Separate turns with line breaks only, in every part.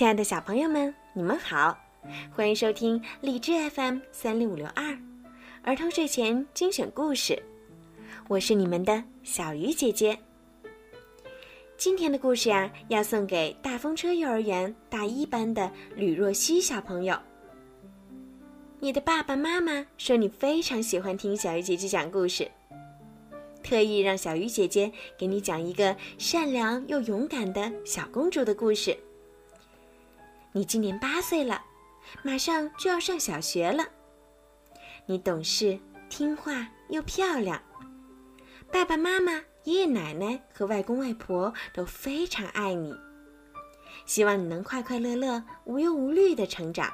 亲爱的小朋友们，你们好，欢迎收听荔枝 FM 三零五六二儿童睡前精选故事。我是你们的小鱼姐姐。今天的故事呀，要送给大风车幼儿园大一班的吕若曦小朋友。你的爸爸妈妈说你非常喜欢听小鱼姐姐讲故事，特意让小鱼姐姐给你讲一个善良又勇敢的小公主的故事。你今年八岁了，马上就要上小学了。你懂事、听话又漂亮，爸爸妈妈、爷爷奶奶和外公外婆都非常爱你。希望你能快快乐乐、无忧无虑的成长。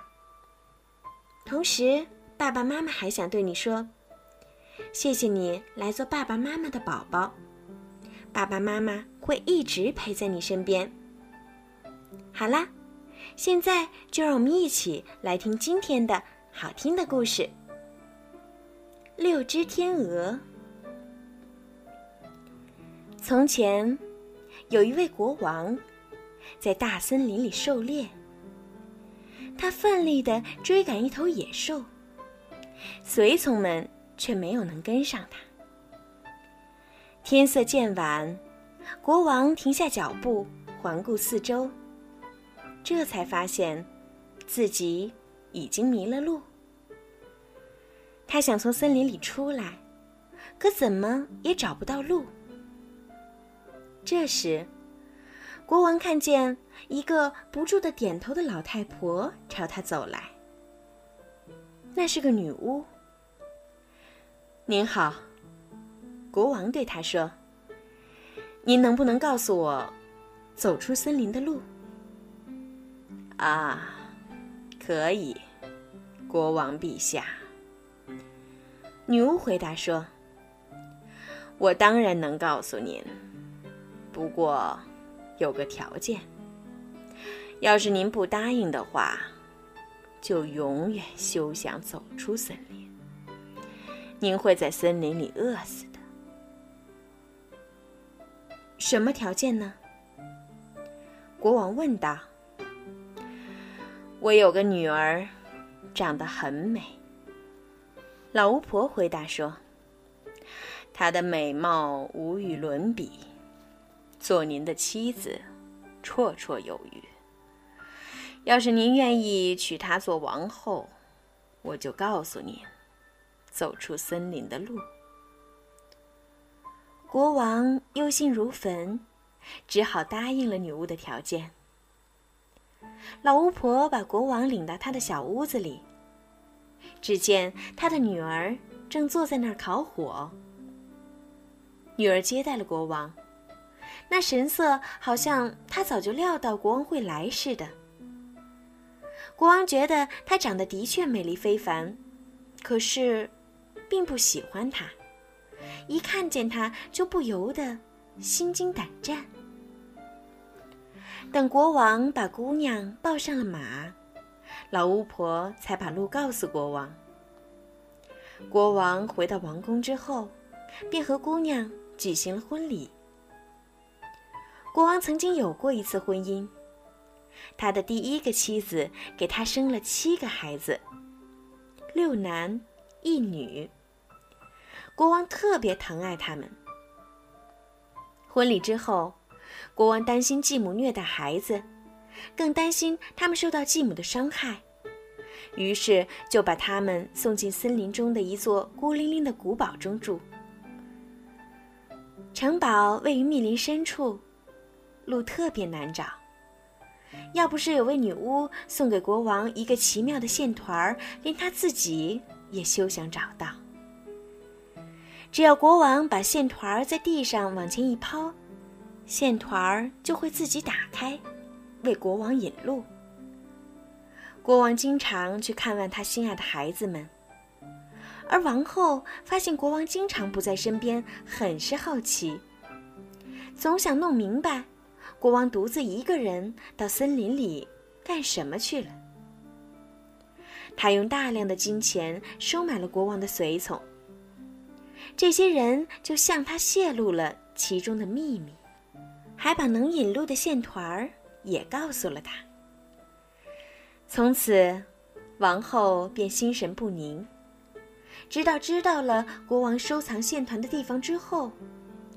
同时，爸爸妈妈还想对你说：谢谢你来做爸爸妈妈的宝宝，爸爸妈妈会一直陪在你身边。好啦。现在就让我们一起来听今天的好听的故事。《六只天鹅》。从前，有一位国王，在大森林里狩猎。他奋力地追赶一头野兽，随从们却没有能跟上他。天色渐晚，国王停下脚步，环顾四周。这才发现，自己已经迷了路。他想从森林里出来，可怎么也找不到路。这时，国王看见一个不住的点头的老太婆朝他走来。那是个女巫。您好，国王对她说：“您能不能告诉我，走出森林的路？”啊，可以，国王陛下。女巫回答说：“我当然能告诉您，不过有个条件。要是您不答应的话，就永远休想走出森林。您会在森林里饿死的。什么条件呢？”国王问道。我有个女儿，长得很美。老巫婆回答说：“她的美貌无与伦比，做您的妻子绰绰有余。要是您愿意娶她做王后，我就告诉您走出森林的路。”国王忧心如焚，只好答应了女巫的条件。老巫婆把国王领到她的小屋子里。只见她的女儿正坐在那儿烤火。女儿接待了国王，那神色好像她早就料到国王会来似的。国王觉得她长得的确美丽非凡，可是，并不喜欢她，一看见她就不由得心惊胆战。等国王把姑娘抱上了马，老巫婆才把路告诉国王。国王回到王宫之后，便和姑娘举行了婚礼。国王曾经有过一次婚姻，他的第一个妻子给他生了七个孩子，六男一女。国王特别疼爱他们。婚礼之后。国王担心继母虐待孩子，更担心他们受到继母的伤害，于是就把他们送进森林中的一座孤零零的古堡中住。城堡位于密林深处，路特别难找。要不是有位女巫送给国王一个奇妙的线团儿，连他自己也休想找到。只要国王把线团儿在地上往前一抛。线团儿就会自己打开，为国王引路。国王经常去看望他心爱的孩子们，而王后发现国王经常不在身边，很是好奇，总想弄明白，国王独自一个人到森林里干什么去了。他用大量的金钱收买了国王的随从，这些人就向他泄露了其中的秘密。还把能引路的线团儿也告诉了他。从此，王后便心神不宁。直到知道了国王收藏线团的地方之后，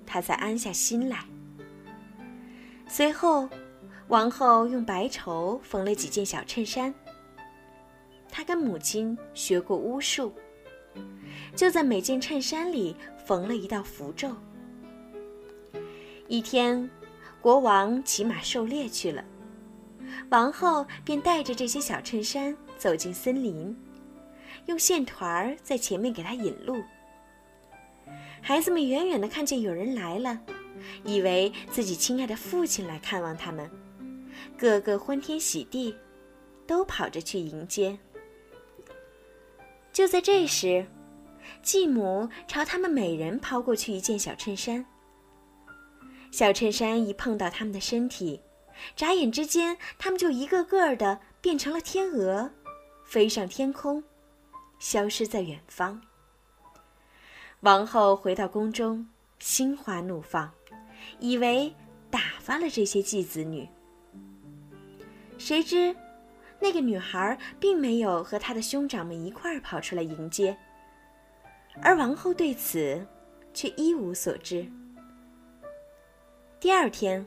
她才安下心来。随后，王后用白绸缝了几件小衬衫。她跟母亲学过巫术，就在每件衬衫里缝了一道符咒。一天，国王骑马狩猎去了，王后便带着这些小衬衫走进森林。用线团儿在前面给他引路。孩子们远远的看见有人来了，以为自己亲爱的父亲来看望他们，个个欢天喜地，都跑着去迎接。就在这时，继母朝他们每人抛过去一件小衬衫。小衬衫一碰到他们的身体，眨眼之间，他们就一个个的变成了天鹅，飞上天空。消失在远方。王后回到宫中，心花怒放，以为打发了这些继子女。谁知，那个女孩并没有和她的兄长们一块跑出来迎接，而王后对此却一无所知。第二天，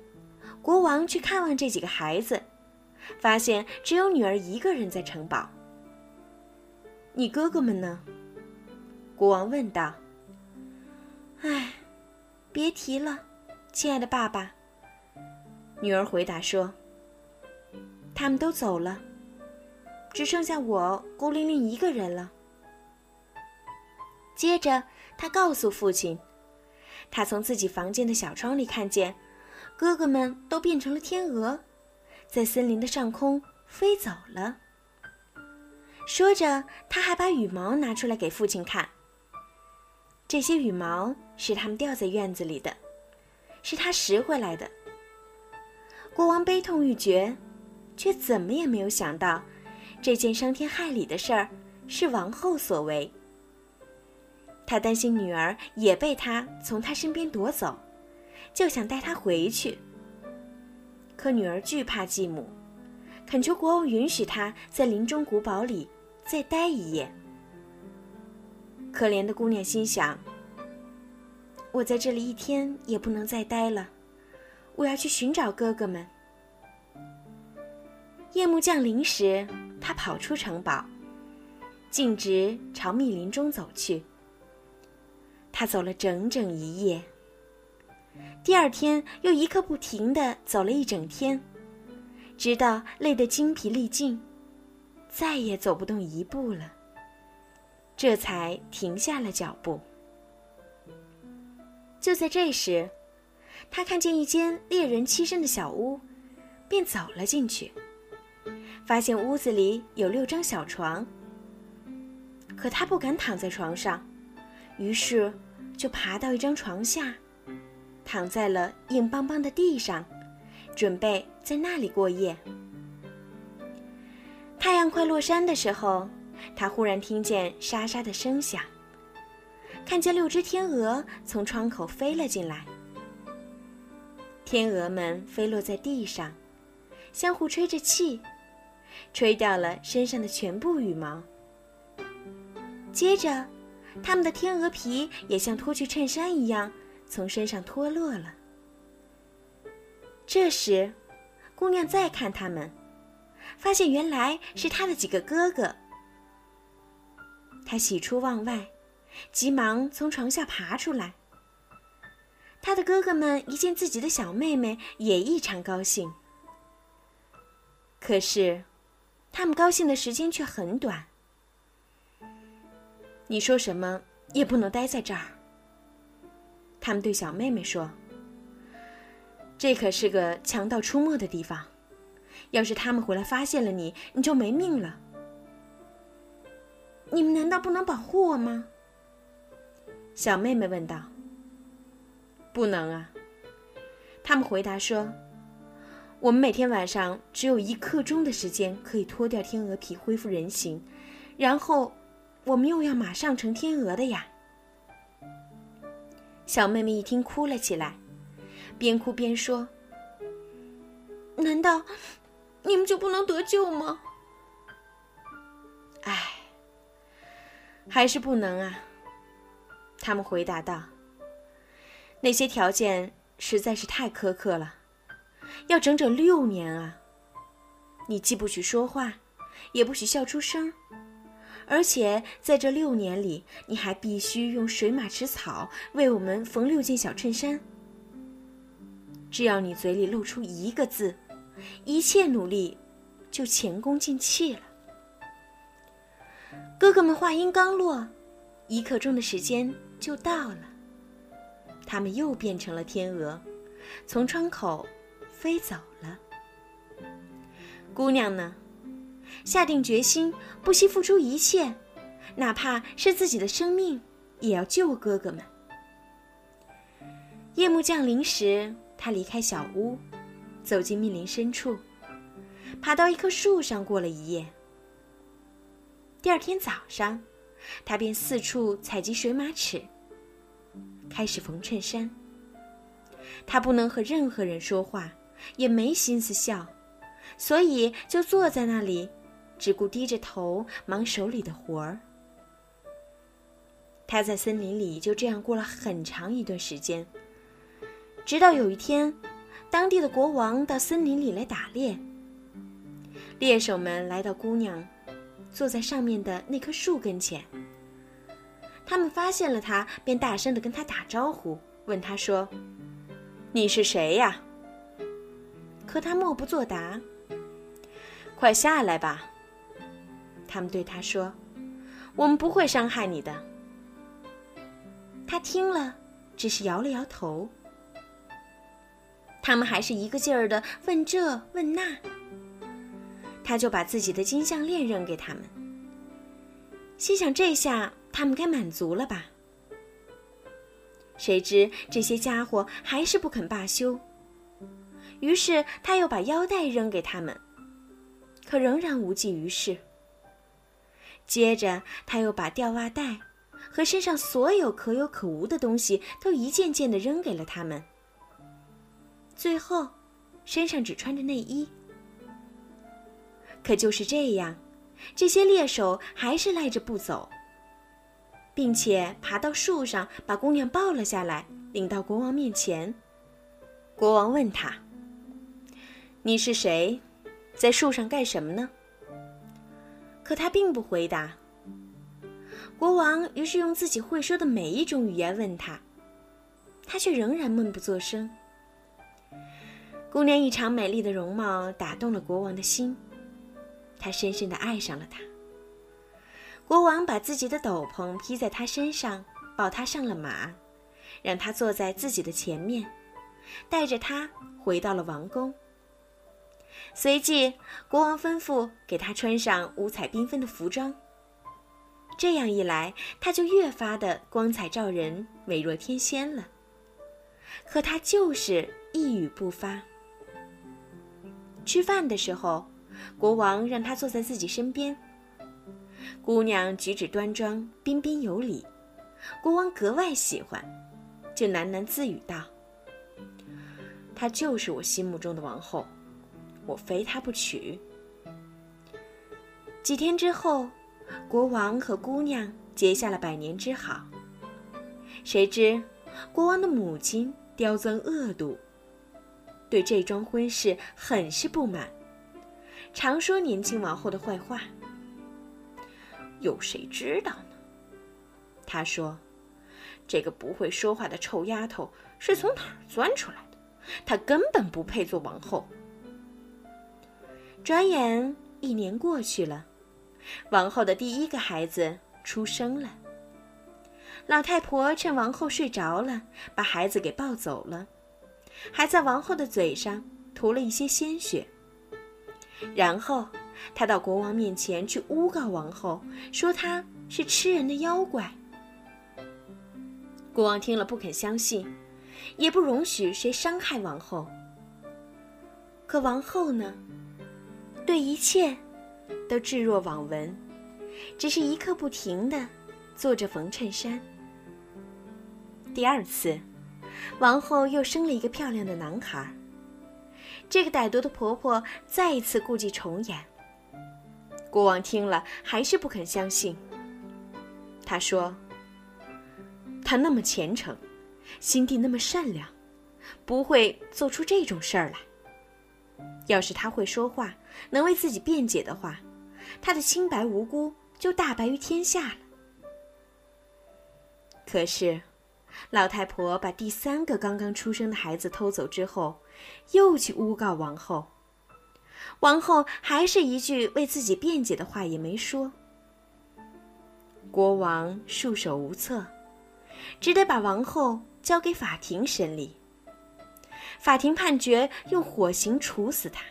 国王去看望这几个孩子，发现只有女儿一个人在城堡。你哥哥们呢？国王问道。唉，别提了，亲爱的爸爸。女儿回答说：“他们都走了，只剩下我孤零零一个人了。”接着，他告诉父亲，他从自己房间的小窗里看见，哥哥们都变成了天鹅，在森林的上空飞走了。说着，他还把羽毛拿出来给父亲看。这些羽毛是他们掉在院子里的，是他拾回来的。国王悲痛欲绝，却怎么也没有想到，这件伤天害理的事儿是王后所为。他担心女儿也被他从他身边夺走，就想带她回去。可女儿惧怕继母。恳求国王允许她在林中古堡里再待一夜。可怜的姑娘心想：“我在这里一天也不能再待了，我要去寻找哥哥们。”夜幕降临时，他跑出城堡，径直朝密林中走去。他走了整整一夜，第二天又一刻不停地走了一整天。直到累得精疲力尽，再也走不动一步了，这才停下了脚步。就在这时，他看见一间猎人栖身的小屋，便走了进去。发现屋子里有六张小床，可他不敢躺在床上，于是就爬到一张床下，躺在了硬邦邦的地上。准备在那里过夜。太阳快落山的时候，他忽然听见沙沙的声响，看见六只天鹅从窗口飞了进来。天鹅们飞落在地上，相互吹着气，吹掉了身上的全部羽毛。接着，它们的天鹅皮也像脱去衬衫一样，从身上脱落了。这时，姑娘再看他们，发现原来是她的几个哥哥。她喜出望外，急忙从床下爬出来。她的哥哥们一见自己的小妹妹，也异常高兴。可是，他们高兴的时间却很短。你说什么也不能待在这儿。他们对小妹妹说。这可是个强盗出没的地方，要是他们回来发现了你，你就没命了。你们难道不能保护我吗？小妹妹问道。不能啊，他们回答说：“我们每天晚上只有一刻钟的时间可以脱掉天鹅皮，恢复人形，然后我们又要马上成天鹅的呀。”小妹妹一听哭了起来边哭边说难道你们就不能得救吗？唉还是不能啊。他们回答道那些条件实在是太苛刻了要整整六年啊。你既不许说话也不许笑出声而且在这六年里，你还必须用水马池草为我们缝六件小衬衫。只要你嘴里露出一个字，一切努力就前功尽弃了。”哥哥们话音刚落，一刻钟的时间。就到了，他们又变成了天鹅，从窗口飞走了。姑娘呢，下定决心，不惜付出一切，哪怕是自己的生命，也要救哥哥们。夜幕降临时，他离开小屋，走进密林深处，爬到一棵树上过了一夜。第二天早上，他便四处采集水马齿。开始缝衬衫。他不能和任何人说话，也没心思笑，所以就坐在那里，只顾低着头忙手里的活儿。他在森林里就这样过了很长一段时间，直到有一天，当地的国王到森林里来打猎。猎手们来到姑娘坐在上面的那棵树跟前。他们发现了他，便大声的跟他打招呼，问他说：“你是谁呀？”可他默不作答。快下来吧，他们对他说：“我们不会伤害你的。”他听了，只是摇了摇头。他们还是一个劲儿的问这问那，他就把自己的金项链扔给他们，心想这下。他们该满足了吧？谁知这些家伙还是不肯罢休。于是他又把腰带扔给他们，可仍然无济于事。接着他又把吊袜带和身上所有可有可无的东西都一件件的扔给了他们。最后，身上只穿着内衣。可就是这样，这些猎手还是赖着不走。并且爬到树上，把姑娘抱了下来，领到国王面前。国王问他：“你是谁？在树上干什么呢？”可他并不回答。国王于是用自己会说的每一种语言问他，他却仍然闷不作声。姑娘异常美丽的容貌打动了国王的心，他深深的爱上了她。国王把自己的斗篷披在她身上，抱她上了马，让她坐在自己的前面，带着她回到了王宫。随即，国王吩咐给他穿上五彩缤纷的服装。这样一来，他就越发的光彩照人，美若天仙了。可他就是一语不发。吃饭的时候，国王让他坐在自己身边。姑娘举止端庄，彬彬有礼，国王格外喜欢，就喃喃自语道：“她就是我心目中的王后，我非她不娶。”几天之后，国王和姑娘结下了百年之好。谁知，国王的母亲刁钻恶毒，对这桩婚事很是不满，常说年轻王后的坏话。有谁知道呢？他说：“这个不会说话的臭丫头是从哪儿钻出来的？她根本不配做王后。”转眼一年过去了，王后的第一个孩子出生了。老太婆趁王后睡着了，把孩子给抱走了，还在王后的嘴上涂了一些鲜血，然后。她到国王面前去诬告王后，说她是吃人的妖怪。国王听了不肯相信，也不容许谁伤害王后。可王后呢，对一切都置若罔闻，只是一刻不停的做着缝衬衫。第二次，王后又生了一个漂亮的男孩。这个歹毒的婆婆再一次故伎重演。国王听了，还是不肯相信。他说：“他那么虔诚，心地那么善良，不会做出这种事儿来。要是他会说话，能为自己辩解的话，他的清白无辜就大白于天下了。可是，老太婆把第三个刚刚出生的孩子偷走之后，又去诬告王后。王后还是一句为自己辩解的话也没说。国王束手无策，只得把王后交给法庭审理。法庭判决用火刑处死他。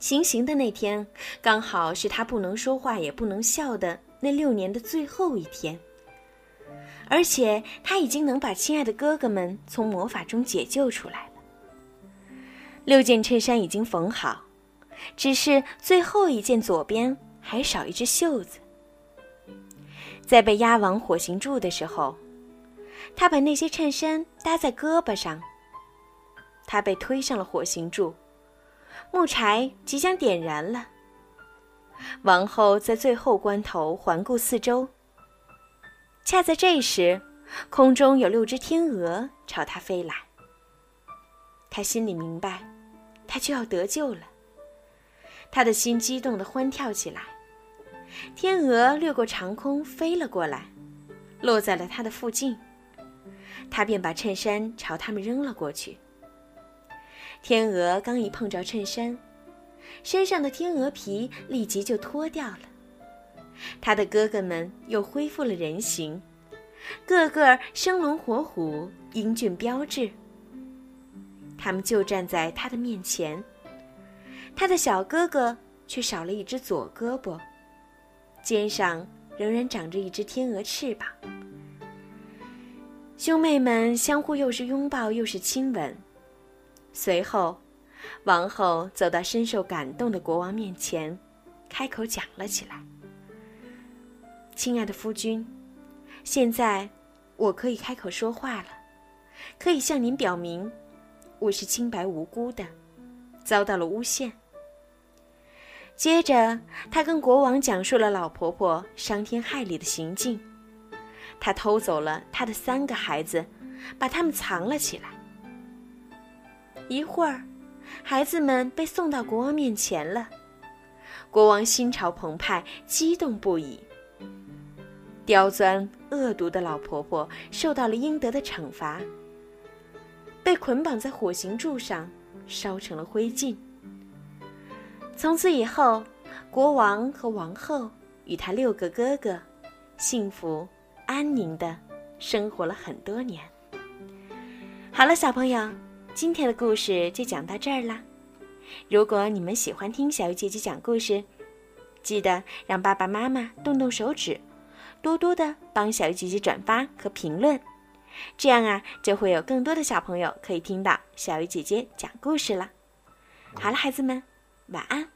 行刑的那天，刚好是他不能说话也不能笑的那六年的最后一天。而且他已经能把亲爱的哥哥们从魔法中解救出来了。六件衬衫已经缝好，只是最后一件左边。还少一只袖子。在被押往火刑柱的时候，他把那些衬衫搭在胳膊上。他被推上了火刑柱，木柴即将点燃了。王后在最后关头环顾四周。恰在这时，空中有六只天鹅朝他飞来。他心里明白，他就要得救了。他的心激动的欢跳起来，天鹅掠过长空飞了过来，落在了他的附近。他便把衬衫朝他们扔了过去。天鹅刚一碰着衬衫，身上的天鹅皮立即就脱掉了。他的哥哥们又恢复了人形，个个生龙活虎、英俊标致。他们就站在他的面前。他的小哥哥却少了一只左胳膊，肩上仍然长着一只天鹅翅膀。兄妹们相互又是拥抱又是亲吻，随后，王后走到深受感动的国王面前，开口讲了起来：“亲爱的夫君，现在我可以开口说话了，可以向您表明，我是清白无辜的，遭到了诬陷。”接着，他跟国王讲述了老婆婆伤天害理的行径。他偷走了她的三个孩子，把他们藏了起来。一会儿，孩子们被送到国王面前了。国王心潮澎湃，激动不已。刁钻恶毒的老婆婆受到了应得的惩罚，被捆绑在火刑柱上，烧成了灰烬。从此以后，国王和王后与他六个哥哥，幸福安宁的生活了很多年。好了，小朋友，今天的故事就讲到这儿啦。如果你们喜欢听小鱼姐姐讲故事，记得让爸爸妈妈动动手指，多多的帮小鱼姐姐转发和评论，这样啊，就会有更多的小朋友可以听到小鱼姐姐讲故事了。好了，孩子们。晚安。